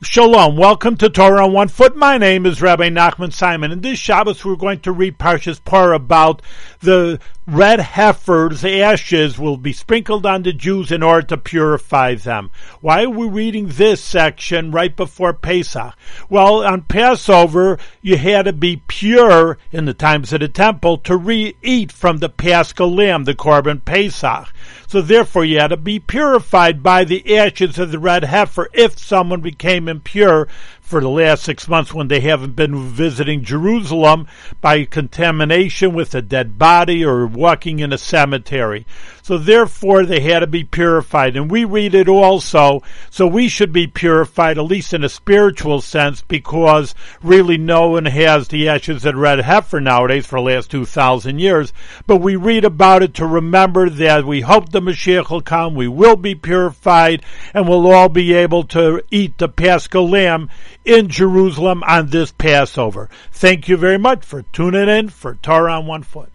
Shalom. Welcome to Torah on One Foot. My name is Rabbi Nachman Simon. In this Shabbos, we're going to read Parshas Parah about the red heifer's ashes will be sprinkled on the Jews in order to purify them. Why are we reading this section right before Pesach? Well, on Passover, you had to be pure in the times of the temple to re-eat from the Paschal lamb, the Korban Pesach. So therefore you had to be purified by the ashes of the red heifer if someone became impure for the last six months when they haven't been visiting Jerusalem by contamination with a dead body or walking in a cemetery. So therefore they had to be purified. And we read it also, so we should be purified, at least in a spiritual sense, because really no one has the ashes of the red heifer nowadays for the last 2,000 years. But we read about it to remember that we hope the Mashiach will come, we will be purified, and we'll all be able to eat the Paschal Lamb in Jerusalem on this Passover. Thank you very much for tuning in for Torah on One Foot.